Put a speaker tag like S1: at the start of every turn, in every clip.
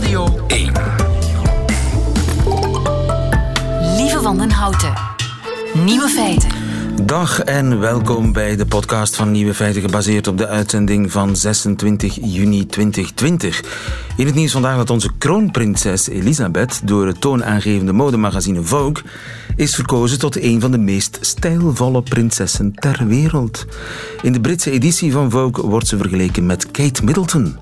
S1: Radio 1.
S2: Lieve Wandenhouten. Nieuwe feiten.
S3: Dag en welkom bij de podcast van Nieuwe Feiten, gebaseerd op de uitzending van 26 juni 2020. In het nieuws vandaag dat onze kroonprinses Elisabeth door het toonaangevende modemagazine Vogue is verkozen tot een van de meest stijlvolle prinsessen ter wereld. In de Britse editie van Vogue wordt ze vergeleken met Kate Middleton.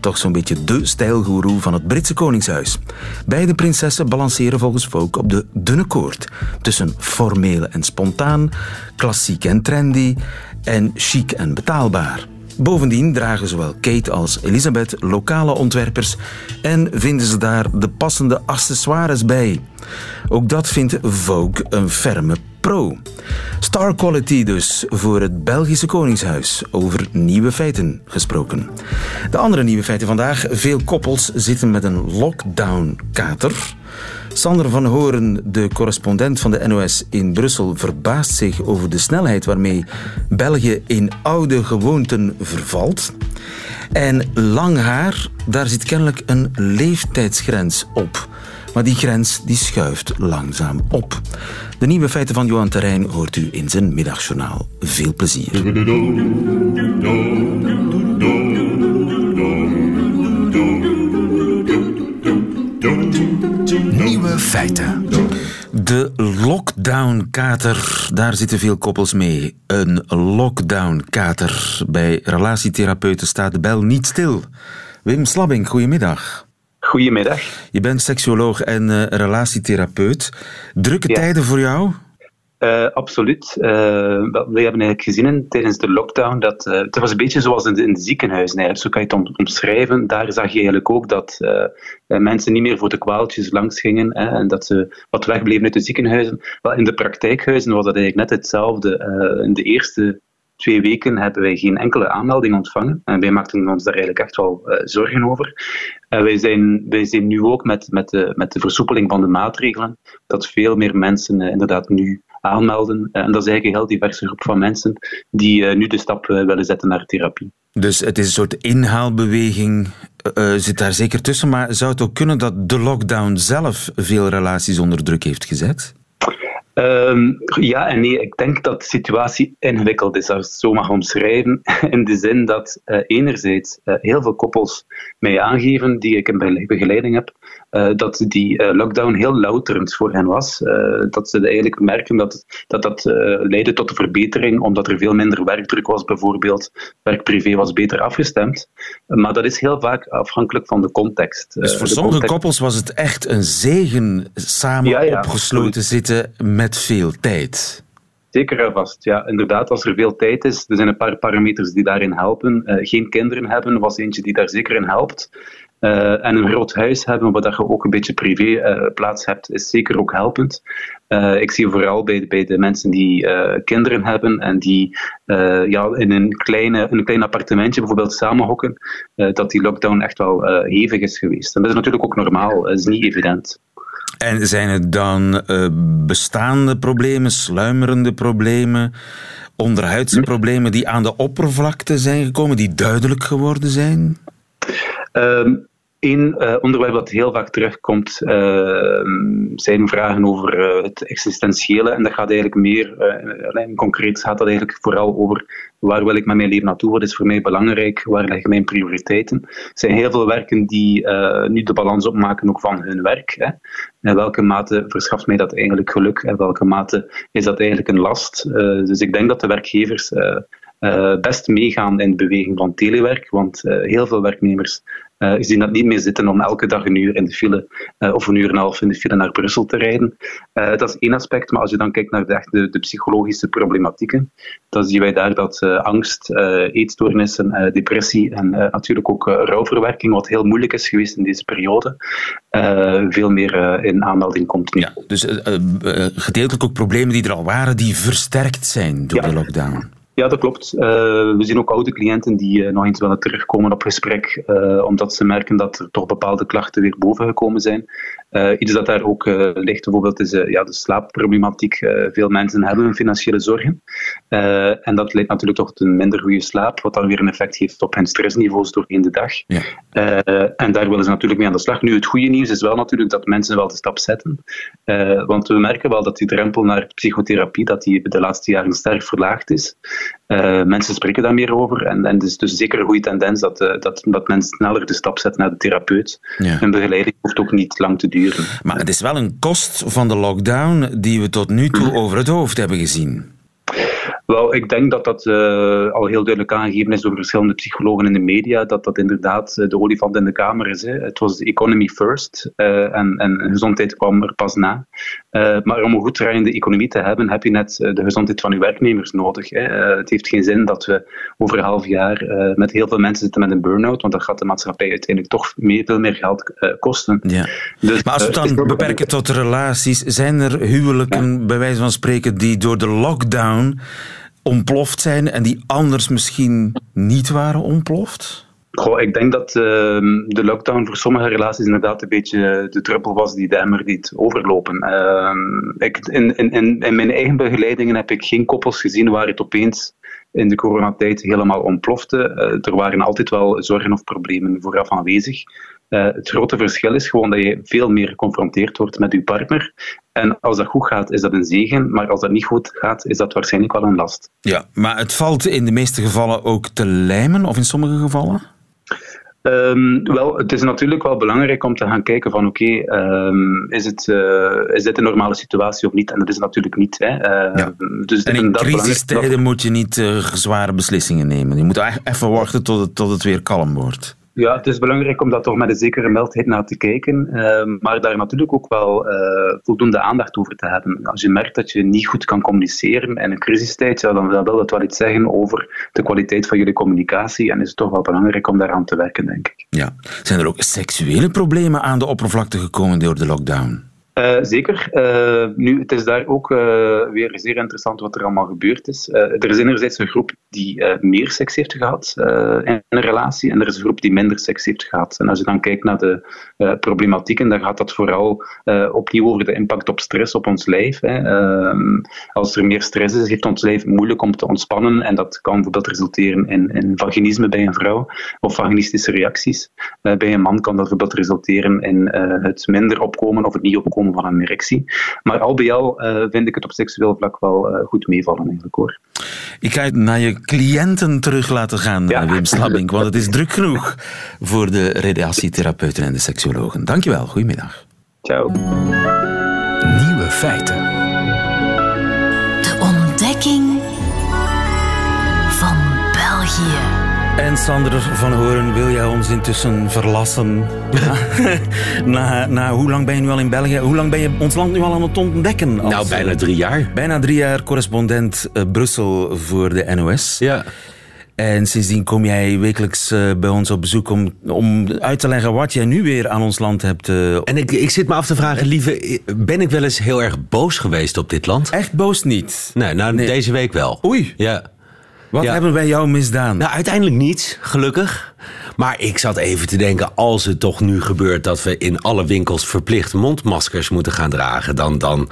S3: Toch zo'n beetje de stijlgoeroe van het Britse koningshuis. Beide prinsessen balanceren volgens Vogue op de dunne koord. Tussen formeel en spontaan, klassiek en trendy en chic en betaalbaar. Bovendien dragen zowel Kate als Elisabeth lokale ontwerpers en vinden ze daar de passende accessoires bij. Ook dat vindt Vogue een ferme pro. Star quality dus voor het Belgische Koningshuis. Over nieuwe feiten gesproken. De andere nieuwe feiten vandaag. Veel koppels zitten met een lockdown-kater. Sander van Horen, de correspondent van de NOS in Brussel, verbaast zich over de snelheid waarmee België in oude gewoonten vervalt. En lang haar, daar zit kennelijk een leeftijdsgrens op. Maar die grens die schuift langzaam op. De nieuwe feiten van Johan Terrein hoort u in zijn middagjournaal. Veel plezier.
S1: Feiten.
S3: De lockdown-kater, daar zitten veel koppels mee. Een lockdown-kater. Bij relatietherapeuten staat de bel niet stil. Wim Slabbing, goedemiddag.
S4: Goedemiddag.
S3: Je bent seksuoloog en uh, relatietherapeut. Drukke
S4: Ja.
S3: tijden voor jou?
S4: Eh, absoluut. Eh, we hebben eigenlijk gezien tijdens de lockdown dat eh, het was een beetje zoals in de, in de ziekenhuizen. Zo kan je het om- omschrijven. Daar zag je eigenlijk ook dat mensen niet meer voor de kwaaltjes langs gingen hè, en dat ze wat wegbleven uit de ziekenhuizen. Wel, in de praktijkhuizen was dat eigenlijk net hetzelfde. In de eerste twee weken hebben wij geen enkele aanmelding ontvangen. En wij maakten ons daar eigenlijk echt wel zorgen over. En wij zijn, zijn nu ook met, met, de, met de versoepeling van de maatregelen, dat veel meer mensen inderdaad nu aanmelden. Eh, en dat is eigenlijk een heel diverse groep van mensen die eh, nu de stap eh, willen zetten naar therapie.
S3: Dus het is een soort inhaalbeweging, zit daar zeker tussen. Maar zou het ook kunnen dat de lockdown zelf veel relaties onder druk heeft gezet?
S4: Ehm, ja en nee, ik denk dat de situatie ingewikkeld is, als ik het zo mag omschrijven. In de zin dat enerzijds heel veel koppels mij aangeven, die ik in bele- begeleiding heb, dat die eh, lockdown heel louterend voor hen was. Eh, dat ze eigenlijk merken dat dat, dat eh, leidde tot een verbetering, omdat er veel minder werkdruk was bijvoorbeeld. Werk-privé was beter afgestemd. Maar dat is heel vaak afhankelijk van de context.
S3: Dus
S4: Eh,
S3: voor
S4: de
S3: sommige
S4: context-
S3: koppels was het echt een zegen samen
S4: Ja, ja,
S3: opgesloten zitten met veel tijd.
S4: Zeker en vast, ja. Inderdaad, als er veel tijd is, er zijn een paar parameters die daarin helpen. Eh, geen kinderen hebben was eentje die daar zeker in helpt. Eh, en een groot huis hebben, waar dat je ook een beetje privé eh, plaats hebt, is zeker ook helpend. Ik zie vooral bij, bij de mensen die kinderen hebben en die ja, in, een kleine, in een klein appartementje bijvoorbeeld samenhokken, dat die lockdown echt wel hevig is geweest. En dat is natuurlijk ook normaal, dat is niet evident.
S3: En zijn het dan eh, bestaande problemen, sluimerende problemen, onderhuidse problemen die aan de oppervlakte zijn gekomen, die duidelijk geworden zijn?
S4: Eén Ehm, onderwerp dat heel vaak terugkomt ehm, zijn vragen over eh, het existentiële. En dat gaat eigenlijk meer, eh, alleen concreet gaat dat eigenlijk vooral over waar wil ik met mijn leven naartoe, wat is voor mij belangrijk, waar liggen mijn prioriteiten. Er zijn heel veel werken die eh, nu de balans opmaken ook van hun werk. Hè. In welke mate verschaft mij dat eigenlijk geluk? In welke mate is dat eigenlijk een last? Eh, dus ik denk dat de werkgevers eh, eh, best meegaan in de beweging van telewerk, want eh, heel veel werknemers eh, zien dat niet meer zitten om elke dag een uur in de file eh, of een uur en een half in de file naar Brussel te rijden. Eh, dat is één aspect, maar als je dan kijkt naar de, de, de psychologische problematieken, dan zien wij daar dat angst, eetstoornissen, depressie en natuurlijk ook rouwverwerking, wat heel moeilijk is geweest in deze periode, veel meer in aanmelding komt nu.
S3: Ja, dus gedeeltelijk ook problemen die er al waren, die versterkt zijn door
S4: Ja.
S3: de lockdown.
S4: Ja, dat klopt. Uh, we zien ook oude cliënten die uh, nog eens willen terugkomen op gesprek, uh, omdat ze merken dat er toch bepaalde klachten weer bovengekomen zijn. iets dat daar ook ligt bijvoorbeeld is ja, de slaapproblematiek. veel mensen hebben financiële zorgen. en dat leidt natuurlijk toch tot een minder goede slaap, wat dan weer een effect heeft op hun stressniveaus doorheen de dag. Ja. en daar willen ze natuurlijk mee aan de slag. Nu, het goede nieuws is wel natuurlijk dat mensen wel de stap zetten. want we merken wel dat die drempel naar psychotherapie dat die de laatste jaren sterk verlaagd is. Uh, mensen spreken daar meer over. En, en het is dus zeker een goede tendens dat, uh, dat, dat mensen sneller de stap zetten naar de therapeut. Ja. En begeleiding hoeft ook niet lang te duren.
S3: Maar het is wel een kost van de lockdown die we tot nu toe over het hoofd hebben gezien.
S4: Wel, ik denk dat dat uh, al heel duidelijk aangegeven is door verschillende psychologen in de media, dat dat inderdaad de olifant in de kamer is. Hè. Het was de economy first uh, en, en gezondheid kwam er pas na. Maar om een goed draaiende economie te hebben, heb je net de gezondheid van je werknemers nodig. Hè. het heeft geen zin dat we over een half jaar met heel veel mensen zitten met een burn-out, want dat gaat de maatschappij uiteindelijk toch meer, veel meer geld kosten.
S3: Ja. Dus, maar als we het dan beperken tot relaties, zijn er huwelijken, ja. bij wijze van spreken, die door de lockdown ontploft zijn en die anders misschien niet waren ontploft?
S4: Goh, ik denk dat uh, de lockdown voor sommige relaties inderdaad een beetje de druppel was die de emmer liet overlopen. Uh, ik, in, in, in mijn eigen begeleidingen heb ik geen koppels gezien waar het opeens in de coronatijd helemaal ontplofte. Uh, er waren altijd wel zorgen of problemen vooraf aanwezig. Uh, het grote verschil is gewoon dat je veel meer geconfronteerd wordt met je partner. En als dat goed gaat, is dat een zegen. Maar als dat niet goed gaat, is dat waarschijnlijk wel een last.
S3: Ja, maar het valt in de meeste gevallen ook te lijmen, of in sommige gevallen?
S4: Um, wel, het is natuurlijk wel belangrijk om te gaan kijken van oké, okay, um, is, het, uh, is dit een normale situatie of niet? En dat is natuurlijk niet. Hè. Uh,
S3: ja. dus en in crisistijden moet je niet uh, zware beslissingen nemen. Je moet even wachten tot het, tot het weer kalm wordt.
S4: Ja, het is belangrijk om daar toch met een zekere mildheid naar te kijken, uh, maar daar natuurlijk ook wel uh, voldoende aandacht over te hebben. Als je merkt dat je niet goed kan communiceren in een crisistijd, ja, dan wil dat wel iets zeggen over de kwaliteit van jullie communicatie en is het toch wel belangrijk om daaraan te werken, denk ik.
S3: Ja. Zijn er ook seksuele problemen aan de oppervlakte gekomen door de lockdown?
S4: Uh, zeker. Uh, nu, het is daar ook uh, weer zeer interessant wat er allemaal gebeurd is. er is enerzijds een groep die meer seks heeft gehad in een relatie, en er is een groep die minder seks heeft gehad. En als je dan kijkt naar de problematieken, dan gaat dat vooral opnieuw over de impact op stress op ons lijf. Hè. Ehm, als er meer stress is, heeft ons lijf moeilijk om te ontspannen, en dat kan bijvoorbeeld resulteren in, in vaginisme bij een vrouw, of vaginistische reacties. bij een man kan dat bijvoorbeeld resulteren in het minder opkomen of het niet opkomen van een erectie. Maar al bij al uh, vind ik het op seksueel vlak wel uh, goed meevallen eigenlijk hoor.
S3: Ik ga het naar je cliënten terug laten gaan, ja. Wim Slabbink, want het is druk genoeg voor de radiatietherapeuten en de seksuologen. Dankjewel, goedemiddag.
S4: Ciao.
S1: Nieuwe feiten.
S3: En Sander van Horen, wil jij ons intussen verlassen? na, na, hoe lang ben je nu al in België? Hoe lang ben je ons land nu al aan het ontdekken?
S5: Als, nou, bijna drie jaar.
S3: Bijna drie jaar correspondent uh, Brussel voor de NOS.
S5: Ja.
S3: En sindsdien kom jij wekelijks uh, bij ons op bezoek om, om uit te leggen wat jij nu weer aan ons land hebt. Uh,
S5: en ik, ik zit me af te vragen, lieve, ben ik wel eens heel erg boos geweest op dit land?
S3: Echt boos niet?
S5: Nee, nou nee. deze week wel.
S3: Oei.
S5: Ja.
S3: Wat hebben wij jou misdaan?
S5: Nou, uiteindelijk niets, gelukkig. Maar ik zat even te denken, als het toch nu gebeurt dat we in alle winkels verplicht mondmaskers moeten gaan dragen, dan, dan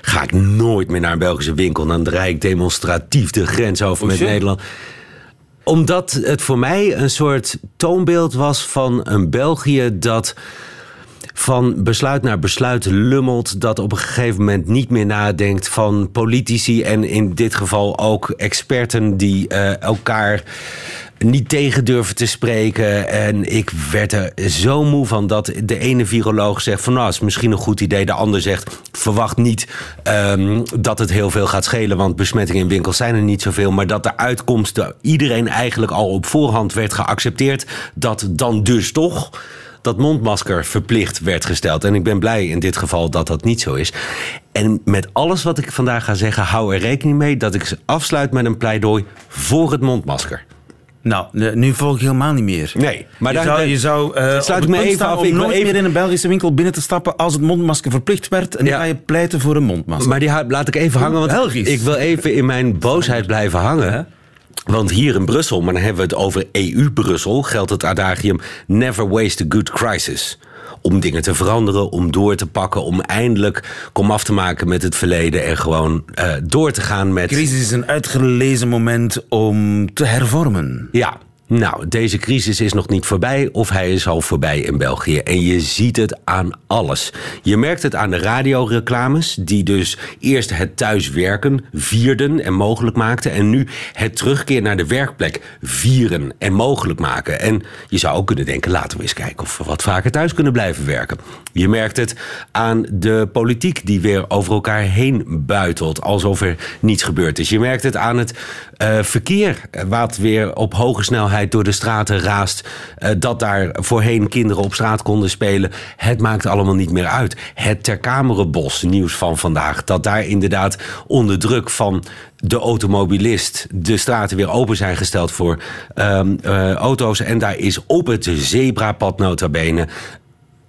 S5: ga ik nooit meer naar een Belgische winkel. Dan draai ik demonstratief de grens over met Nederland omdat het voor mij een soort toonbeeld was van een België dat van besluit naar besluit lummelt. Dat op een gegeven moment niet meer nadenkt van politici en in dit geval ook experten die uh, elkaar niet tegen durven te spreken. En ik werd er zo moe van dat de ene viroloog zegt van nou, is misschien een goed idee. De ander zegt verwacht niet um, dat het heel veel gaat schelen, want besmettingen in winkels zijn er niet zoveel. Maar dat de uitkomsten iedereen eigenlijk al op voorhand werd geaccepteerd. Dat dan dus toch dat mondmasker verplicht werd gesteld. En ik ben blij in dit geval dat dat niet zo is. En met alles wat ik vandaag ga zeggen, hou er rekening mee dat ik afsluit met een pleidooi voor het mondmasker.
S3: Nou, nu volg ik helemaal niet meer.
S5: Nee,
S3: maar je zou, je zou uh, sluit me even af. Ik nooit even... meer in een Belgische winkel binnen te stappen als het mondmasker verplicht werd. En ja. dan ga je pleiten voor een mondmasker.
S5: Maar die laat ik even hangen, want
S3: Belgisch.
S5: ik wil even in mijn boosheid blijven hangen. Want hier in Brussel, maar dan hebben we het over EU-Brussel, geldt het adagium Never waste a good crisis. Om dingen te veranderen, om door te pakken, om eindelijk komaf te maken met het verleden en gewoon uh, door te gaan met.
S3: Crisis is een uitgelezen moment om te hervormen.
S5: Ja, nou, deze crisis is nog niet voorbij of hij is al voorbij in België. En je ziet het aan alles. Je merkt het aan de radioreclames, die dus eerst het thuiswerken vierden en mogelijk maakten. En nu het terugkeer naar de werkplek vieren en mogelijk maken. En je zou ook kunnen denken, laten we eens kijken of we wat vaker thuis kunnen blijven werken. Je merkt het aan de politiek die weer over elkaar heen buitelt, alsof er niets gebeurd is. Je merkt het aan het uh, verkeer, wat weer op hoge snelheid door de straten raast. Uh, dat daar voorheen kinderen op straat konden spelen. Het maakt allemaal niet meer uit. Het Terkamerenbos, nieuws van vandaag. Dat daar inderdaad onder druk van de automobilist de straten weer open zijn gesteld voor uh, auto's. En daar is op het zebrapad nota bene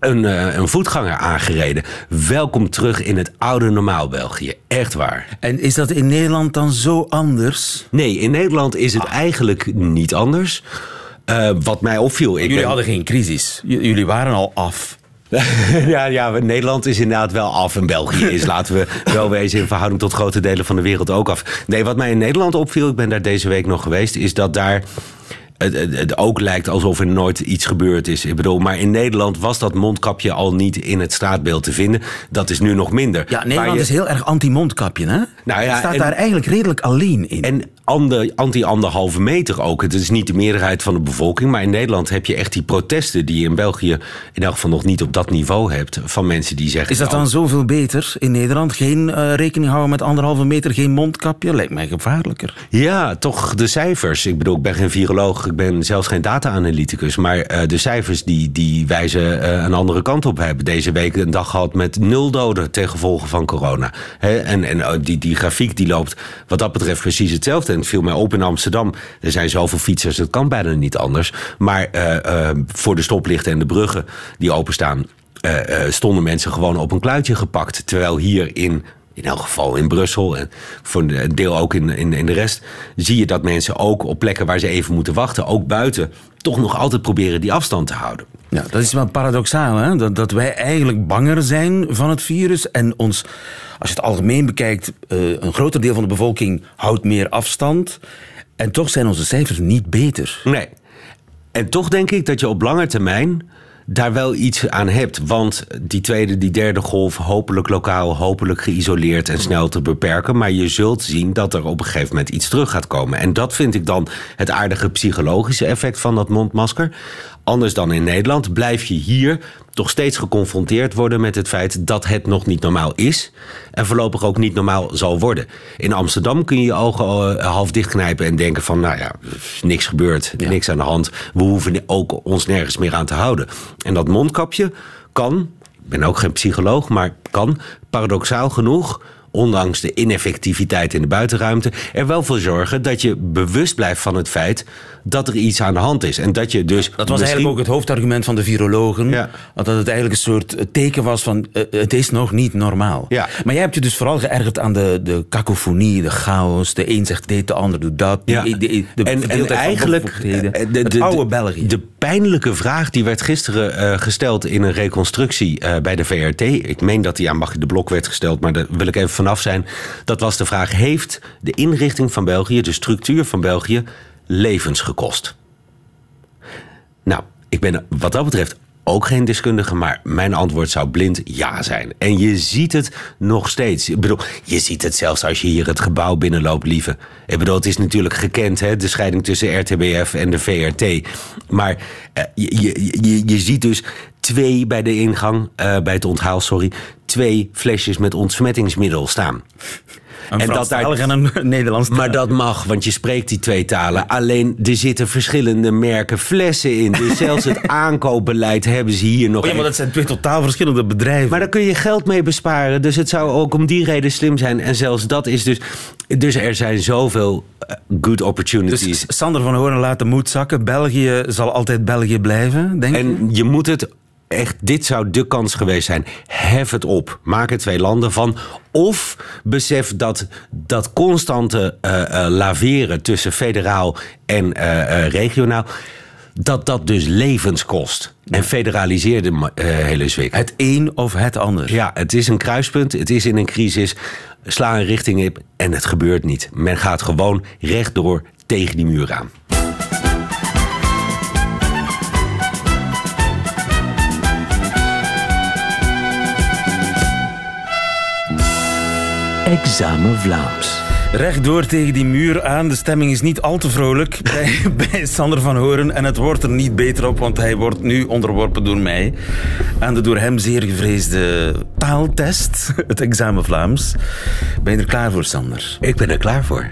S5: een, uh, een, voetganger aangereden. Welkom terug in het oude normaal België. Echt waar.
S3: En is dat in Nederland dan zo anders?
S5: Nee, in Nederland is het eigenlijk niet anders. Uh, wat mij opviel.
S3: Ik Jullie ben... hadden geen crisis. J jullie waren al af.
S5: ja, ja, Nederland is inderdaad wel af en België is, laten we wel wezen, in verhouding tot grote delen van de wereld ook af. Nee, wat mij in Nederland opviel, ik ben daar deze week nog geweest, is dat daar het, het, het, ook lijkt alsof er nooit iets gebeurd is. Ik bedoel, maar in Nederland was dat mondkapje al niet in het straatbeeld te vinden. Dat is nu nog minder.
S3: Ja, Nederland je... is heel erg anti-mondkapje, hè? Nou ja, staat en, daar eigenlijk redelijk alleen in.
S5: En anti-anderhalve meter ook. Het is niet de meerderheid van de bevolking. Maar in Nederland heb je echt die protesten die je in België in elk geval nog niet op dat niveau hebt. Van mensen die zeggen...
S3: Is dat dan oh, zoveel beter in Nederland? Geen uh, rekening houden met anderhalve meter, geen mondkapje? Lijkt mij gevaarlijker.
S5: Ja, toch de cijfers. Ik bedoel, ik ben geen viroloog, ik ben zelfs geen data-analyticus. Maar uh, de cijfers die, die wijzen uh, een andere kant op. We hebben deze week een dag gehad met nul doden ten gevolge van corona. He, en en die, die grafiek die loopt wat dat betreft precies hetzelfde. En viel mij op in Amsterdam. Er zijn zoveel fietsers, het kan bijna niet anders. Maar uh, uh, voor de stoplichten en de bruggen die openstaan... Uh, stonden mensen gewoon op een kluitje gepakt. Terwijl hier in in elk geval in Brussel en voor een deel ook in, in, in de rest, zie je dat mensen ook op plekken waar ze even moeten wachten, ook buiten, toch nog altijd proberen die afstand te houden.
S3: Ja, dat is wel paradoxaal, hè? Dat, dat wij eigenlijk banger zijn van het virus en ons, als je het algemeen bekijkt, uh, een groter deel van de bevolking houdt meer afstand. En toch zijn onze cijfers niet beter.
S5: Nee. En toch denk ik dat je op lange termijn daar wel iets aan hebt. Want die tweede, die derde golf, hopelijk lokaal, hopelijk geïsoleerd en snel te beperken. Maar je zult zien dat er op een gegeven moment iets terug gaat komen. En dat vind ik dan het aardige psychologische effect van dat mondmasker. Anders dan in Nederland blijf je hier toch steeds geconfronteerd worden met het feit dat het nog niet normaal is. En voorlopig ook niet normaal zal worden. In Amsterdam kun je je ogen eh, half dichtknijpen en denken van, nou ja, niks gebeurt, niks aan de hand. We hoeven ook ons nergens meer aan te houden. En dat mondkapje kan, ik ben ook geen psycholoog, maar kan paradoxaal genoeg ondanks de ineffectiviteit in de buitenruimte, er wel voor zorgen dat je bewust blijft van het feit dat er iets aan de hand is. En dat je dus.
S3: Dat was eigenlijk ook het hoofdargument van de virologen. Ja. Dat het eigenlijk een soort teken was van uh, het is nog niet normaal. Ja. Maar jij hebt je dus vooral geërgerd aan de, de kakofonie, de chaos. De een zegt dit, de ander doet dat.
S5: Ja. De, de, de, en, en eigenlijk eh,
S3: de, oude België.
S5: De pijnlijke vraag die werd gisteren uh, gesteld in een reconstructie uh, bij de VRT. Ik meen dat die aan Maggie de Blok werd gesteld, maar daar wil ik even vanaf zijn. Dat was de vraag: heeft de inrichting van België, de structuur van België, levens gekost? Nou, ik ben wat dat betreft ook geen deskundige, maar mijn antwoord zou blind ja zijn. En je ziet het nog steeds. Ik bedoel, je ziet het zelfs als je hier het gebouw binnenloopt, lieve. Ik bedoel, het is natuurlijk gekend, hè, de scheiding tussen RTBF en de VRT. Maar uh, je, je, je ziet dus twee bij de ingang, uh, bij het onthaal, sorry, twee flesjes met ontsmettingsmiddel staan.
S3: Een en dat daar, en een Nederlands
S5: Maar dat mag, want je spreekt die twee talen. Alleen er zitten verschillende merken flessen in. Dus zelfs het aankoopbeleid hebben ze hier nog.
S3: Oh ja, maar dat zijn twee totaal verschillende bedrijven.
S5: Maar daar kun je geld mee besparen. Dus het zou ook om die reden slim zijn. En zelfs dat is dus. Dus er zijn zoveel eh, good opportunities.
S3: Dus Sander van Hoorn laat de moed zakken. België zal altijd België blijven, denk ik.
S5: En je moet het echt, dit zou de kans geweest zijn. Hef het op. Maak er twee landen van. Of besef dat dat constante eh, eh, laveren tussen federaal en eh, regionaal... dat dat dus levens kost. En federaliseer de hele zwik.
S3: Het een of het ander.
S5: Ja, het is een kruispunt. Het is in een crisis. Sla een richting in en het gebeurt niet. Men gaat gewoon rechtdoor tegen die muur aan.
S1: Examen Vlaams.
S3: Rechtdoor tegen die muur aan. De stemming is niet al te vrolijk bij, bij Sander van Horen. En het wordt er niet beter op, want hij wordt nu onderworpen door mij. Aan de door hem zeer gevreesde taaltest. Het examen Vlaams. Ben je er klaar voor, Sander?
S5: Ik ben er klaar voor.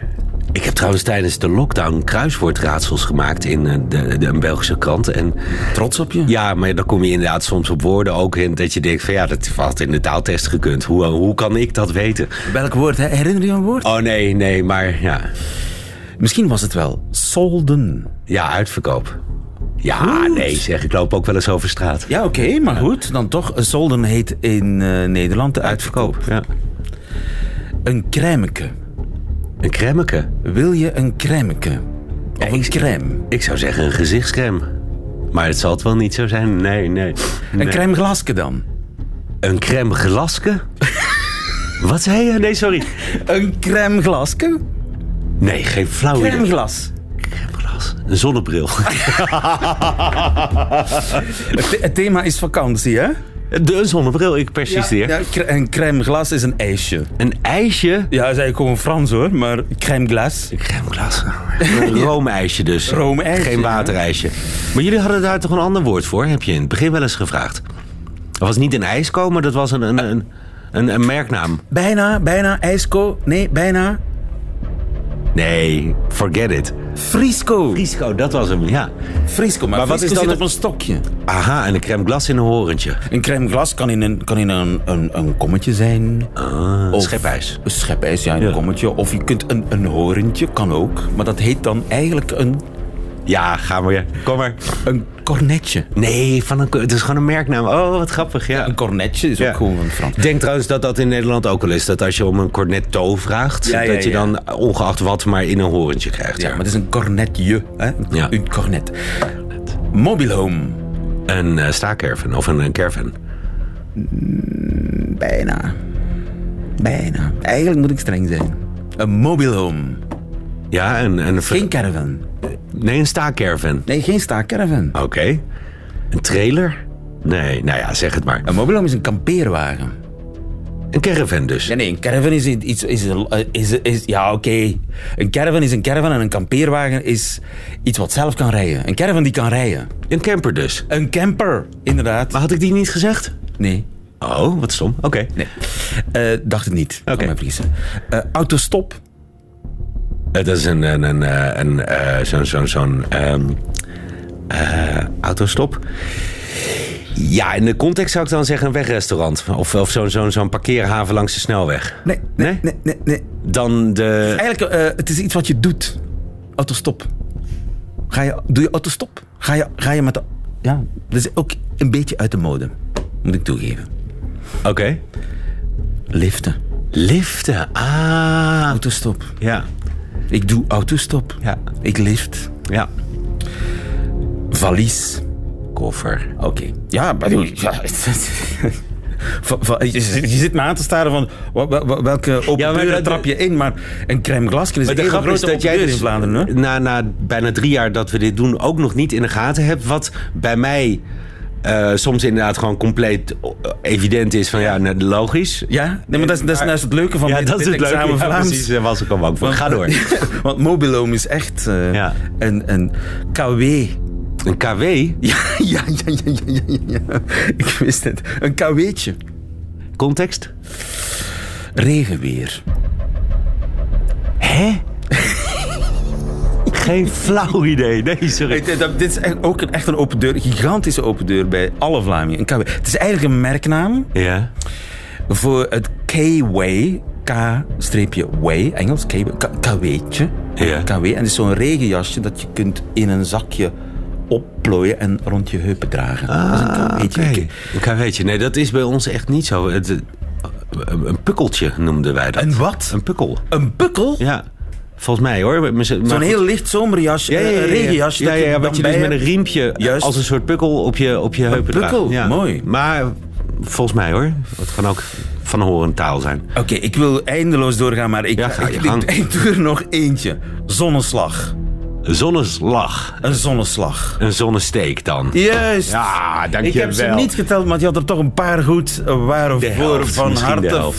S5: Ik heb trouwens tijdens de lockdown kruiswoordraadsels gemaakt in eh, de, de, een Belgische krant. En
S3: Trots op je?
S5: ja, maar dan kom je inderdaad soms op woorden ook in dat je denkt van ja, dat had in de taaltest gekund. Hoe, hoe kan ik dat weten?
S3: Welk woord? Herinner je een woord?
S5: Oh nee, nee, maar ja,
S3: Misschien was het wel solden.
S5: ja uitverkoop. Ja, nee, zeg, ik loop ook wel eens over straat.
S3: Ja, oké, maar goed. Dan toch. Solden heet in eh, Nederland de uitverkoop.
S5: Ja.
S3: Een crèmeke.
S5: Een crèmeke.
S3: Wil je een crèmeke? Of een crème?
S5: Ik zou zeggen een gezichtscrème. Maar het zal het wel niet zo zijn. Nee, nee.
S3: Een crème glaske dan?
S5: Een crème glaske? Wat zei je? Nee, sorry.
S3: Een crème glaske?
S5: Nee, geen flauw idee.
S3: Crème glas.
S5: Crème glas. Een zonnebril.
S3: Het thema is vakantie, hè?
S5: De zonnebril, ik persisteer.
S3: Ja, crème glas is een ijsje.
S5: Een ijsje.
S3: Ja, dat is eigenlijk gewoon Frans hoor, maar crème glace.
S5: Een crème glas. Een roomijsje dus.
S3: Roomijsje,
S5: Geen waterijsje. Maar jullie hadden daar toch een ander woord voor? Heb je in het begin wel eens gevraagd. Dat was niet een ijsko, maar dat was een, een, een, een, een merknaam.
S3: Bijna, bijna, ijsco. Nee, bijna.
S5: Nee, forget it.
S3: Frisco.
S5: Frisco, dat was hem, ja.
S3: Frisco, maar,
S5: Maar wat
S3: Frisco
S5: is dan
S3: zit op een stokje.
S5: Aha, en een crème glas in een horentje.
S3: Een crème glas kan in een, kan in een, een, een kommetje zijn.
S5: Ah,
S3: Of-
S5: schepijs.
S3: Een schepijs, ja, in een
S5: Ja.
S3: kommetje. Of je kunt een, een horentje, kan ook. Maar dat heet dan eigenlijk een,
S5: Ja, we weer. Kom maar.
S3: een cornetje.
S5: Nee, van een, het is gewoon een merknaam. Oh, wat grappig, ja.
S3: Een cornetje is
S5: Ja.
S3: ook gewoon van Frans.
S5: Ik denk trouwens dat dat in Nederland ook wel is. Dat als je om een cornetto vraagt,
S3: Ja,
S5: dat je dan ongeacht wat maar in een horentje krijgt.
S3: Ja, maar het is een cornetje. Hè? Een,
S5: Ja.
S3: een cornet. Mobile home.
S5: Een uh, staakerven of een, een caravan.
S3: Bijna. Bijna. Eigenlijk moet ik streng zijn. Een mobile home.
S5: Ja, een, een
S3: Geen caravan.
S5: nee, een staakerven.
S3: Nee, geen staakcaravan.
S5: Oké. Een trailer? Nee, nou ja, zeg het maar.
S3: Een mobile home is een kampeerwagen.
S5: Een caravan dus.
S3: Ja, nee, een caravan is iets... Is, is, is, ja, oké. Een caravan is een caravan en een kampeerwagen is iets wat zelf kan rijden. Een caravan die kan rijden.
S5: Een camper dus.
S3: Een camper, inderdaad.
S5: Maar had ik die niet gezegd?
S3: Nee.
S5: Oh, wat stom. Oké.
S3: Nee. Eh, dacht het niet.
S5: Oké.
S3: mij vergissen. Eh, autostop.
S5: Het is een, een, een, eh, een, eh, zo'n, zo'n ehm, eh, autostop. Ja, in de context zou ik dan zeggen een wegrestaurant. Of, of zo'n, zo'n, zo'n parkeerhaven langs de snelweg.
S3: Nee, nee,
S5: Nee?
S3: nee, nee. nee.
S5: Dan de...
S3: Eigenlijk, eh, het is iets wat je doet. Autostop. Ga je, doe je autostop? Ga je, ga je met de... Ja, dat is ook een beetje uit de mode. Moet ik toegeven.
S5: Oké.
S3: Liften.
S5: Liften. Ah.
S3: Autostop.
S5: Ja.
S3: Ik doe autostop.
S5: Ja.
S3: Ik lift.
S5: Ja.
S3: Valies.
S5: Koffer.
S3: Oké. Ja, maar... Ja, je, zit me aan te staren van welke open
S5: Ja,
S3: trap je in, maar een crème glasje is
S5: Maar de grap is dat jij dus
S3: in Vlaanderen. Hè?
S5: na, na bijna drie jaar dat we dit doen ook nog niet in de gaten hebt. Wat bij mij eh, soms inderdaad gewoon compleet eh, evident is van ja, nou, logisch.
S3: Ja, nee, maar dat is, dat is het leuke van
S5: ja,
S3: dit,
S5: dat is het leuke.
S3: examen
S5: Ja, precies, daar was ik al bang voor. Ga door.
S3: Want mobiloom is echt eh,
S5: Ja.
S3: een, een KW.
S5: Een KW?
S3: Ja, ja, ja, ja, ja, ja, ja, ja. Ik wist het. Een KW'tje.
S5: Context?
S3: Regenweer.
S5: Hè? Geen flauw idee. Nee, sorry.
S3: Dit, dat- dit is ook een, echt een open deur, een gigantische open deur bij alle Vlamingen. Het is eigenlijk een merknaam
S5: Ja.
S3: voor het K-Way. K-Way, Engels, K- K- KW'tje.
S5: Ja.
S3: KW. En het is zo'n regenjasje dat je kunt in een zakje opplooien en rond je heupen dragen. dat is een
S5: Ah, oké.
S3: Ik-
S5: Een. Nee, dat is bij ons echt niet zo. Het, een een pukkeltje noemden wij dat.
S3: Een wat?
S5: Een pukkel.
S3: Een pukkel?
S5: Ja, volgens mij hoor.
S3: Zo'n heel licht zomerjasje,
S5: Ja, ja, ja,
S3: een
S5: ja.
S3: je
S5: wat dus met een riempje
S3: Juist.
S5: als een soort pukkel op je, op je heupen
S3: pukkel, mooi.
S5: Maar volgens mij hoor. Het kan ook van horen taal zijn.
S3: Oké, ik wil eindeloos doorgaan, maar ik,
S5: Ja, ga
S3: ik, ik, ik doe er nog eentje. Zonneslag.
S5: Zonneslag.
S3: Een zonneslag.
S5: Een zonnesteek dan.
S3: Juist.
S5: Ja,
S3: Ik
S5: dankjewel.
S3: heb ze niet geteld, maar je had er toch een paar goed.
S5: De
S3: Waarvoor van harte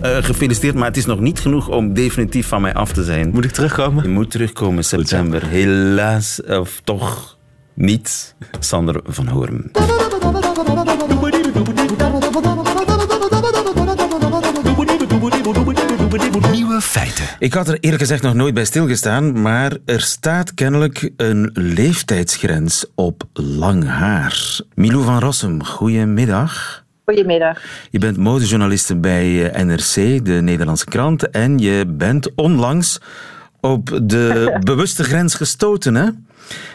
S3: eh, gefeliciteerd. Maar het is nog niet genoeg om definitief van mij af te zijn.
S5: Moet ik terugkomen?
S3: Je moet terugkomen september. Helaas, of toch niet. Sander van Hoorn.
S1: Nieuwe feiten.
S3: Ik had er eerlijk gezegd nog nooit bij stilgestaan, maar er staat kennelijk een leeftijdsgrens op lang haar. Milou van Rossum, goedemiddag.
S6: Goedemiddag.
S3: Je bent modejournaliste bij eh, NRC, de Nederlandse krant, en je bent onlangs op de bewuste grens gestoten, hè?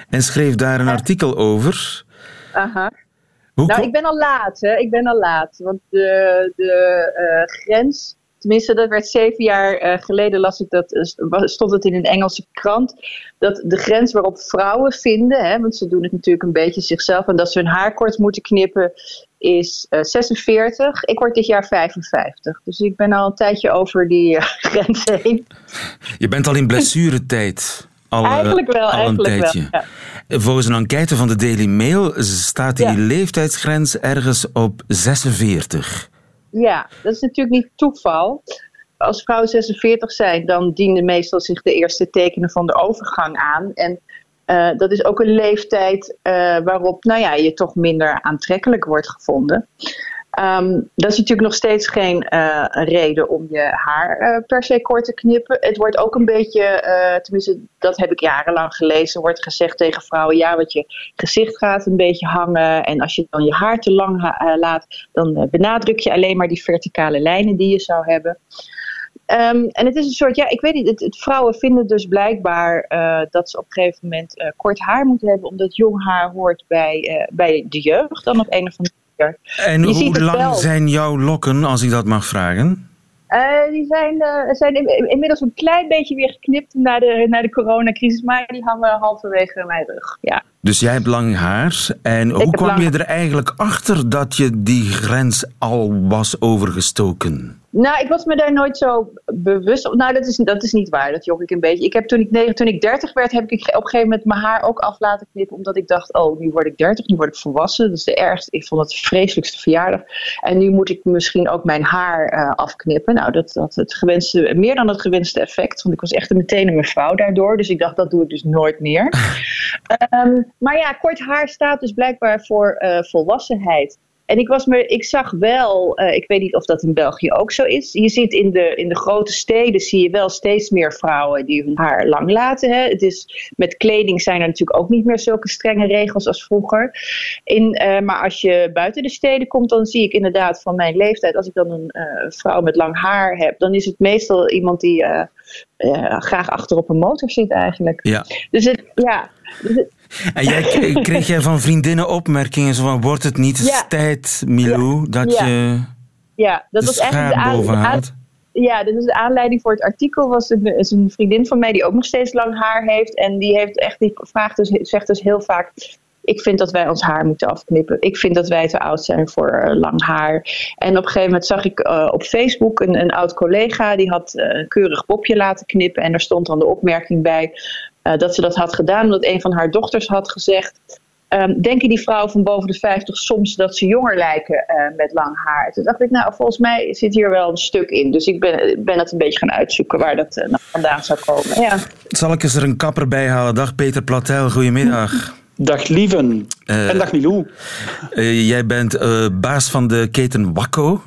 S3: En schreef daar een artikel over.
S6: Aha.
S3: Hoe
S6: Nou, ik ben al laat, hè. Ik ben al laat. Want de, de eh, grens, tenminste, dat werd zeven jaar eh, geleden, las ik dat, eh, st- stond het in een Engelse krant, dat de grens waarop vrouwen vinden, hè, want ze doen het natuurlijk een beetje zichzelf, en dat ze hun haar kort moeten knippen, is eh, 46. Ik word dit jaar 55. Dus ik ben al een tijdje over die eh, grens heen.
S3: Je bent al in blessuretijd. Al, eh,
S6: Eigenlijk wel,
S3: al een
S6: eigenlijk wel. Ja.
S3: Volgens een enquête van de Daily Mail staat die
S6: Ja.
S3: leeftijdsgrens ergens op 46.
S6: Ja, dat is natuurlijk niet toeval. Als vrouwen 46 zijn, dan dienen meestal zich de eerste tekenen van de overgang aan. En eh, dat is ook een leeftijd eh, waarop nou ja, je toch minder aantrekkelijk wordt gevonden. Ehm, dat is natuurlijk nog steeds geen eh, reden om je haar eh, per se kort te knippen. Het wordt ook een beetje, eh, tenminste dat heb ik jarenlang gelezen, wordt gezegd tegen vrouwen, ja, want je gezicht gaat een beetje hangen. En als je dan je haar te lang laat, dan benadruk je alleen maar die verticale lijnen die je zou hebben. Ehm, en het is een soort, ja, ik weet niet, het, vrouwen vinden dus blijkbaar dat ze op een gegeven moment kort haar moeten hebben, omdat jong haar hoort bij, bij de jeugd dan op een of andere
S3: En
S6: Je
S3: hoe lang zijn jouw lokken, als ik dat mag vragen?
S6: Eh, die zijn, eh, zijn in- inmiddels een klein beetje weer geknipt na de, na de coronacrisis, maar die hangen halverwege mijn rug. Ja.
S3: Dus jij hebt lang haar. En hoe kwam
S6: lang
S3: je er eigenlijk achter dat je die grens al was overgestoken?
S6: Nou, ik was me daar nooit zo bewust van. Nou, dat is, dat is niet waar. Dat jok ik een beetje. Ik heb toen ik, nee, toen ik 30 werd, heb ik op een gegeven moment mijn haar ook af laten knippen. Omdat ik dacht, oh, nu word ik 30, nu word ik volwassen. Dat is de ergste. Ik vond het de vreselijkste verjaardag. En nu moet ik misschien ook mijn haar eh, afknippen. Nou, dat had het gewenste, meer dan het gewenste effect. Want ik was echt meteen een mevrouw daardoor. Dus ik dacht, dat doe ik dus nooit meer. Ehm, maar ja, kort haar staat dus blijkbaar voor eh, volwassenheid. En ik, was me, ik zag wel, eh, ik weet niet of dat in België ook zo is. Je ziet in de, in de grote steden zie je wel steeds meer vrouwen die hun haar lang laten. Hè. Het is, met kleding zijn er natuurlijk ook niet meer zulke strenge regels als vroeger. In, eh, maar als je buiten de steden komt, dan zie ik inderdaad van mijn leeftijd, als ik dan een eh, vrouw met lang haar heb, dan is het meestal iemand die graag achter op een motor zit eigenlijk.
S3: Ja.
S6: Dus het, ja. Dus het-
S3: En jij, kreeg jij van vriendinnen opmerkingen zo van, wordt het niet
S6: Ja.
S3: tijd, Milou, dat
S6: Ja.
S3: je
S6: ja, dat was eigenlijk de aan-? Ja, dus de aanleiding voor het artikel was een, is een vriendin van mij die ook nog steeds lang haar heeft. En die heeft echt die vraagt dus, zegt dus heel vaak. Ik vind dat wij ons haar moeten afknippen. Ik vind dat wij te oud zijn voor eh, lang haar. En op een gegeven moment zag ik eh, op Facebook een, een oud collega. Die had eh, een keurig popje laten knippen. En daar stond dan de opmerking bij eh, dat ze dat had gedaan. Omdat een van haar dochters had gezegd. ehm, denken die vrouwen van boven de 50 soms dat ze jonger lijken eh, met lang haar? Toen dacht ik, nou, volgens mij zit hier wel een stuk in. Dus ik ben, ben het een beetje gaan uitzoeken waar dat eh, nou vandaan zou komen. Ja.
S3: Zal ik eens er een kapper bij halen? Dag Peter Platel, goedemiddag.
S7: Dag lieven. En dag Milou.
S3: Eh, jij bent eh, baas van de keten Wakko,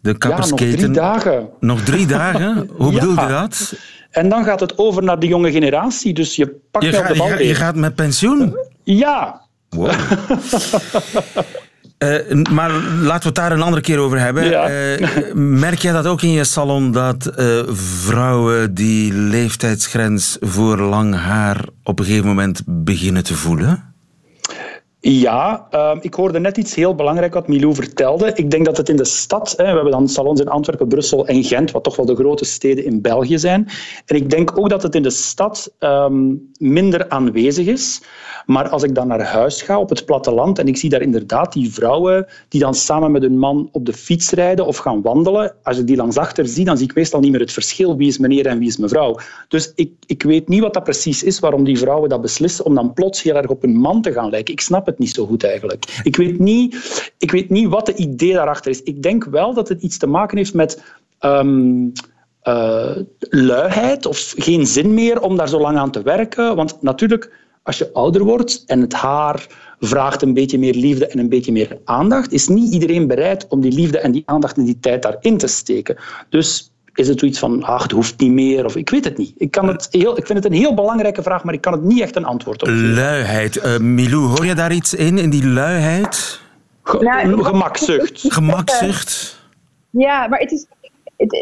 S3: de
S7: Ja, nog
S3: kappersketen.
S7: drie dagen.
S3: Nog drie dagen? Hoe
S7: Ja.
S3: bedoel je dat?
S7: En dan gaat het over naar de jonge generatie. Dus je pakt
S3: Je, gaat-
S7: de bal
S3: je, je gaat met pensioen?
S7: Ja.
S3: Wow. Eh, maar laten we het daar een andere keer over hebben.
S7: Ja.
S3: Eh, merk jij dat ook in je salon, dat eh, vrouwen die leeftijdsgrens voor lang haar op een gegeven moment beginnen te voelen?
S7: Ja, uh, ik hoorde net iets heel belangrijk wat Milou vertelde. Ik denk dat het in de stad, hè, we hebben dan salons in Antwerpen, Brussel en Gent, wat toch wel de grote steden in België zijn. En ik denk ook dat het in de stad um, minder aanwezig is. Maar als ik dan naar huis ga op het platteland en ik zie daar inderdaad die vrouwen die dan samen met hun man op de fiets rijden of gaan wandelen, als ik die langs achter zie, dan zie ik meestal niet meer het verschil wie is meneer en wie is mevrouw. Dus ik, ik weet niet wat dat precies is, waarom die vrouwen dat beslissen om dan plots heel erg op hun man te gaan lijken. Ik snap het niet zo goed eigenlijk. Ik weet niet, ik weet niet wat het idee daarachter is. Ik denk wel dat het iets te maken heeft met... Um, luiheid of geen zin meer om daar zo lang aan te werken. Want natuurlijk, als je ouder wordt en het haar vraagt een beetje meer liefde en een beetje meer aandacht, is niet iedereen bereid om die liefde en die aandacht en die tijd daarin te steken. Dus is het zoiets van, ach, het hoeft niet meer, of ik weet het niet. Ik, kan het heel, ik vind het een heel belangrijke vraag, maar ik kan het niet echt een antwoord op geven.
S3: Luiheid. Uh, Milou, hoor je daar iets in, in die luiheid?
S7: Ge nou, gemakzucht.
S3: Gemakzucht.
S6: Ja, maar het is,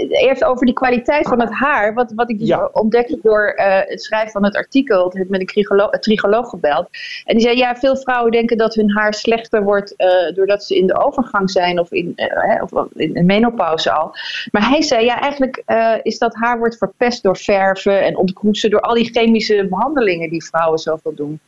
S6: Eerst over die kwaliteit van het haar. Wat, wat ik dus ontdekte door uh, het schrijven van het artikel. Ik heb met een trigoloog, trigoloog gebeld. En die zei, ja, veel vrouwen denken dat hun haar slechter wordt... Uh, doordat ze in de overgang zijn of in, uh, of in de menopauze al. Maar hij zei, ja, eigenlijk is dat haar wordt verpest door verven en ontkroetsen... door al die chemische behandelingen die vrouwen zoveel doen.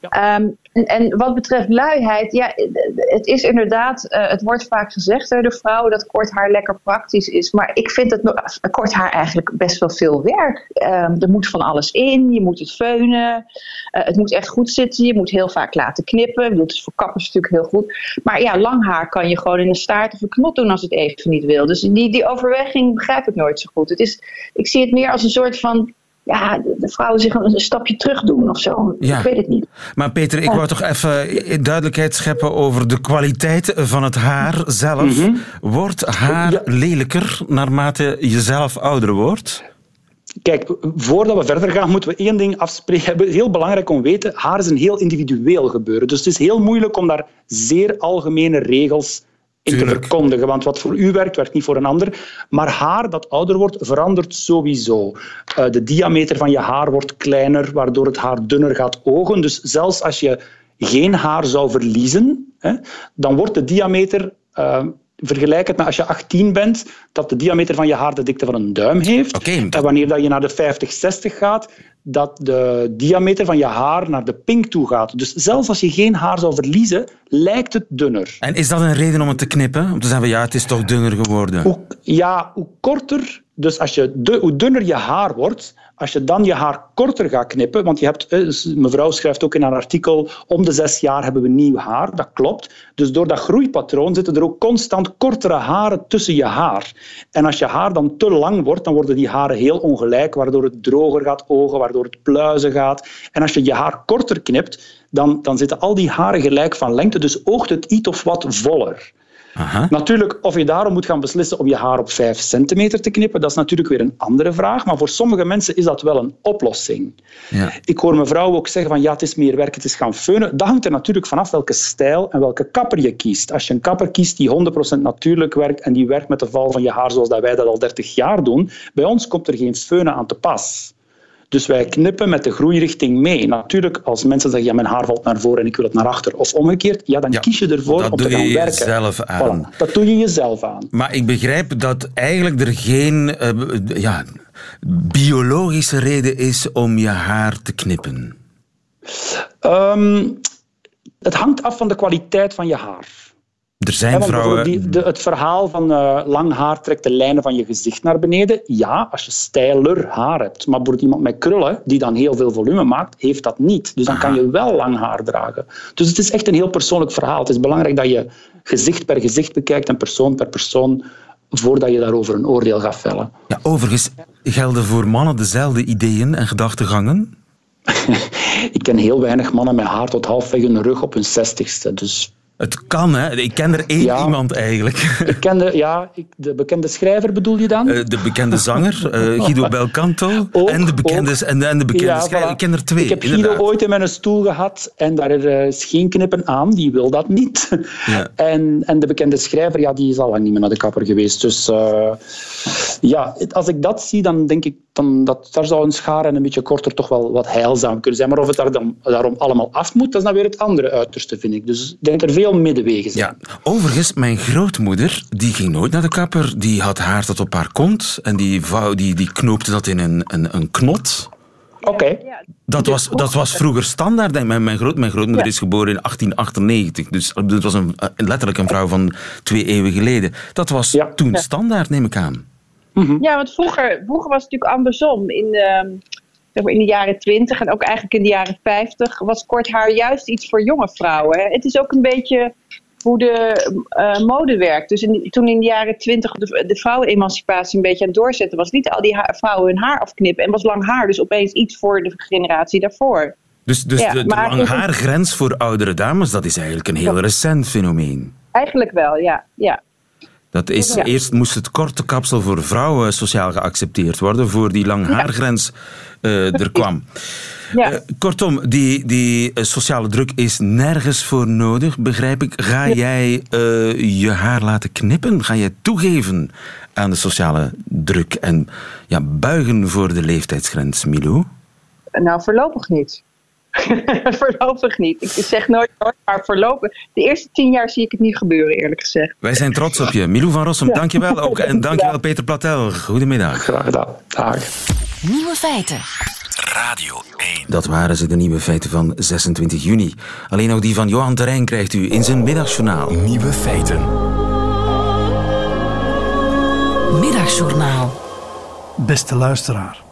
S6: Ja. Um, en, wat betreft luiheid, ja, het is inderdaad... het wordt vaak gezegd door de vrouwen dat kort haar lekker praktisch is... Maar ik vind het kort haar eigenlijk best wel veel werk. Um, er moet van alles in, je moet het feunen. Het moet echt goed zitten, je moet heel vaak laten knippen. Dat is voor kappers natuurlijk heel goed. Maar ja, lang haar kan je gewoon in een staart of een knot doen als het even niet wil. Dus die, die overweging begrijp ik nooit zo goed. Het is, ik zie het meer als een soort van ja, de, vrouwen zich een, stapje terug doen of zo. Ik weet het niet.
S3: Maar Peter, ik wou toch even duidelijkheid scheppen over de kwaliteit van het haar zelf. Mhm. Wordt haar lelijker naarmate je zelf ouder wordt?
S7: Kijk, voordat we verder gaan, moeten we één ding afspreken. Het is heel belangrijk om te weten, haar is een heel individueel gebeuren. Dus het is heel moeilijk om daar zeer algemene regels in te verkondigen. Want wat voor u werkt, werkt niet voor een ander. Maar haar dat ouder wordt, verandert sowieso. Uh, de diameter van je haar wordt kleiner, waardoor het haar dunner gaat ogen. Dus zelfs als je geen haar zou verliezen, hè, dan wordt de diameter... Uh, vergelijk het met als je 18 bent, dat de diameter van je haar de dikte van een duim heeft.
S3: Okay,
S7: En wanneer dat je naar de 50, 60 gaat, dat de diameter van je haar naar de pink toe gaat. Dus zelfs als je geen haar zou verliezen, lijkt het dunner.
S3: En is dat een reden om het te knippen? Om te zeggen, ja, het is toch dunner geworden?
S7: Hoe, ja, hoe korter... Dus als je, de, hoe dunner je haar wordt, als je dan je haar korter gaat knippen, want je hebt, eh, mevrouw schrijft ook in haar artikel, om de zes jaar hebben we nieuw haar, dat klopt. Dus door dat groeipatroon zitten er ook constant kortere haren tussen je haar. En als je haar dan te lang wordt, dan worden die haren heel ongelijk, waardoor het droger gaat ogen, waardoor het pluizen gaat. En als je je haar korter knipt, dan, dan zitten al die haren gelijk van lengte, dus oogt het iets of wat voller.
S3: Aha.
S7: Natuurlijk, of je daarom moet gaan beslissen om je haar op 5 centimeter te knippen, dat is natuurlijk weer een andere vraag. Maar voor sommige mensen is dat wel een oplossing.
S3: Ja.
S7: Ik hoor mevrouw ook zeggen van ja, het is meer werk, het is gaan feunen. Dat hangt er natuurlijk vanaf welke stijl en welke kapper je kiest. Als je een kapper kiest die 100% natuurlijk werkt en die werkt met de val van je haar zoals dat wij dat al 30 jaar doen, bij ons komt er geen feunen aan te pas. Dus wij knippen met de groeirichting mee. Natuurlijk, als mensen zeggen, ja, mijn haar valt naar voren en ik wil het naar achter, of omgekeerd, ja, dan
S3: Ja,
S7: kies je ervoor
S3: dat
S7: om te
S3: doe
S7: gaan
S3: je
S7: werken.
S3: jezelf aan.
S7: Voilà, dat doe je jezelf aan.
S3: Maar ik begrijp dat eigenlijk er geen eh, ja, biologische reden is om je haar te knippen.
S7: Ehm, het hangt af van de kwaliteit van je haar.
S3: Er zijn vrouwen...
S7: die, de, het verhaal van eh, lang haar trekt de lijnen van je gezicht naar beneden. Ja, als je stijler haar hebt. Maar bijvoorbeeld iemand met krullen, die dan heel veel volume maakt, heeft dat niet. Dus dan kan je wel lang haar dragen. Dus het is echt een heel persoonlijk verhaal. Het is belangrijk dat je gezicht per gezicht bekijkt en persoon per persoon voordat je daarover een oordeel gaat vellen.
S3: Ja, overigens gelden voor mannen dezelfde ideeën en gedachtegangen.
S7: Ik ken heel weinig mannen met haar tot halfweg hun rug op hun zestigste. Dus
S3: Het kan, hè. Ik ken er één
S7: Ja.
S3: iemand eigenlijk.
S7: ik ken de, ja, ik, de bekende schrijver bedoel je dan?
S3: Eh, De bekende zanger, eh, Guido Belcanto.
S7: Ook,
S3: en de bekende,
S7: ook.
S3: en de, en de bekende
S7: Ja,
S3: schrijver.
S7: voilà.
S3: Ik ken er twee,
S7: Ik heb
S3: inderdaad.
S7: Guido ooit in mijn stoel gehad en daar eh, is geen knippen aan, die wil dat niet.
S3: Ja.
S7: En, en de bekende schrijver, ja, die is al lang niet meer naar de kapper geweest. Dus eh, ja, als ik dat zie, dan denk ik dan dat, daar zou een schaar en een beetje korter toch wel wat heilzaam kunnen zijn. Maar of het daar dan, daarom allemaal af moet, dat is dan weer het andere uiterste, vind ik. Dus ik denk er veel middenwegen zijn.
S3: Ja. Overigens, mijn grootmoeder, die ging nooit naar de kapper. Die had haar tot op haar kont en die, vouw, die, die knoopte dat in een, een, een knot.
S7: Oké.
S3: Dat was, dat was vroeger standaard. denk ik. Mijn, mijn, groot, mijn grootmoeder is geboren in 1898. Dus dat was een, letterlijk een vrouw van twee eeuwen geleden. Dat was
S7: Ja.
S3: toen standaard, neem ik aan.
S6: Ja, want vroeger, vroeger was het natuurlijk andersom. In de, zeg maar in de jaren 20 en ook eigenlijk in de jaren 50 was kort haar juist iets voor jonge vrouwen. Het is ook een beetje hoe de eh, mode werkt. Dus in, toen in de jaren 20 de, de vrouwenemancipatie een beetje aan het doorzetten was, lieten al die vrouwen hun haar afknippen en was lang haar dus opeens iets voor de generatie daarvoor.
S3: Dus, dus
S6: Ja,
S3: de, de
S6: maar-
S3: lange haargrens voor oudere dames, dat is eigenlijk een heel recent fenomeen.
S6: Eigenlijk wel, ja. ja.
S3: Dat is,
S6: Ja.
S3: Eerst moest het korte kapsel voor vrouwen sociaal geaccepteerd worden, voor die lange haargrens eh, er kwam.
S6: ja.
S3: Eh, kortom, die, die eh, sociale druk is nergens voor nodig, begrijp ik. Ga jij je haar laten knippen? Ga jij toegeven aan de sociale druk en ja, buigen voor de leeftijdsgrens, Milou?
S6: Nou, voorlopig niet. voorlopig niet. Ik zeg nooit nooit, maar voorlopig. De eerste tien jaar zie ik het niet gebeuren, eerlijk gezegd.
S3: Wij zijn trots op je. Milou van Rossum, dankjewel ook. En dankjewel Peter Platel. Goedemiddag.
S7: Graag gedaan. Dag.
S2: Nieuwe feiten.
S1: Radio 1.
S3: Dat waren ze, de nieuwe feiten van 26 juni. Alleen ook die van Johan Terrein krijgt u in zijn middagjournaal.
S1: Nieuwe feiten.
S2: Middagjournaal.
S8: Beste luisteraar.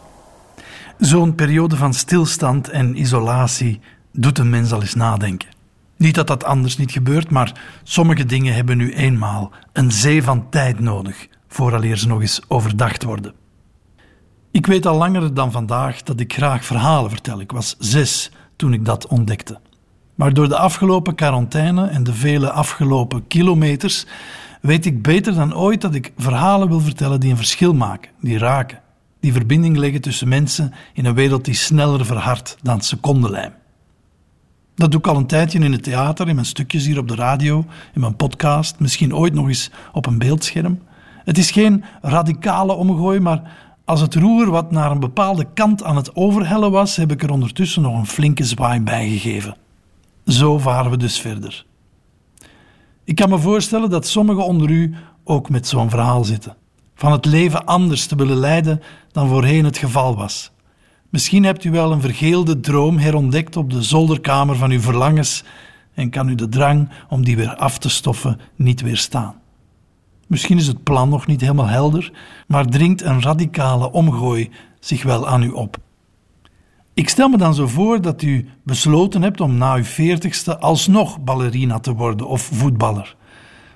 S8: Zo'n periode van stilstand en isolatie doet een mens al eens nadenken. Niet dat dat anders niet gebeurt, maar sommige dingen hebben nu eenmaal een zee van tijd nodig vooraleer ze nog eens overdacht worden. Ik weet al langer dan vandaag dat ik graag verhalen vertel. Ik was zes toen ik dat ontdekte. Maar door de afgelopen quarantaine en de vele afgelopen kilometers weet ik beter dan ooit dat ik verhalen wil vertellen die een verschil maken, die raken, die verbinding leggen tussen mensen in een wereld die sneller verhardt dan secondenlijm. Dat doe ik al een tijdje in het theater, in mijn stukjes hier op de radio, in mijn podcast, misschien ooit nog eens op een beeldscherm. Het is geen radicale omgooi, maar als het roer wat naar een bepaalde kant aan het overhellen was, heb ik er ondertussen nog een flinke zwaai bij gegeven. Zo varen we dus verder. Ik kan me voorstellen dat sommigen onder u ook met zo'n verhaal zitten. Van het leven anders te willen leiden dan voorheen het geval was. Misschien hebt u wel een vergeelde droom herontdekt op de zolderkamer van uw verlangens en kan u de drang om die weer af te stoffen niet weerstaan. Misschien is het plan nog niet helemaal helder, maar dringt een radicale omgooi zich wel aan u op. Ik stel me dan zo voor dat u besloten hebt om na uw veertigste alsnog ballerina te worden of voetballer.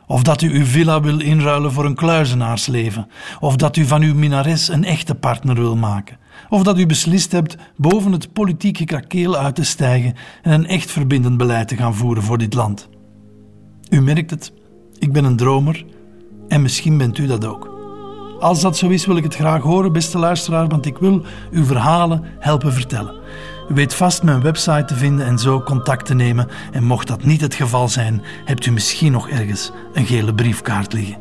S8: Of dat u uw villa wil inruilen voor een kluizenaarsleven. Of dat u van uw minares een echte partner wil maken. Of dat u beslist hebt boven het politieke krakeel uit te stijgen en een echt verbindend beleid te gaan voeren voor dit land. U merkt het, ik ben een dromer en misschien bent u dat ook. Als dat zo is, wil ik het graag horen, beste luisteraar, want ik wil uw verhalen helpen vertellen. U weet vast mijn website te vinden en zo contact te nemen. En mocht dat niet het geval zijn, hebt u misschien nog ergens een gele briefkaart liggen.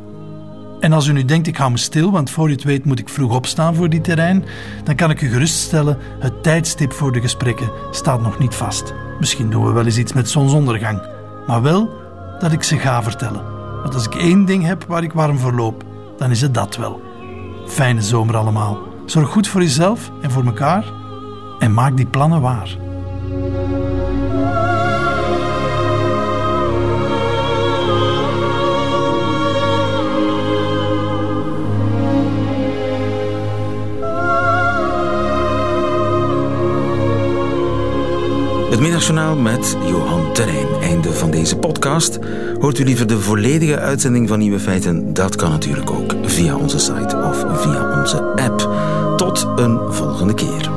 S8: En als u nu denkt, ik hou me stil, want voor u het weet moet ik vroeg opstaan voor die terrein, dan kan ik u geruststellen, het tijdstip voor de gesprekken staat nog niet vast. Misschien doen we wel eens iets met zonsondergang. Maar wel dat ik ze ga vertellen. Want als ik één ding heb waar ik warm voor loop, dan is het dat wel. Fijne zomer allemaal. Zorg goed voor jezelf en voor elkaar en maak die plannen waar.
S3: Het middagjournaal met Johan Terrein. Einde van deze podcast. Hoort u liever de volledige uitzending van Nieuwe Feiten? Dat kan natuurlijk ook via onze site of via onze app. Tot een volgende keer.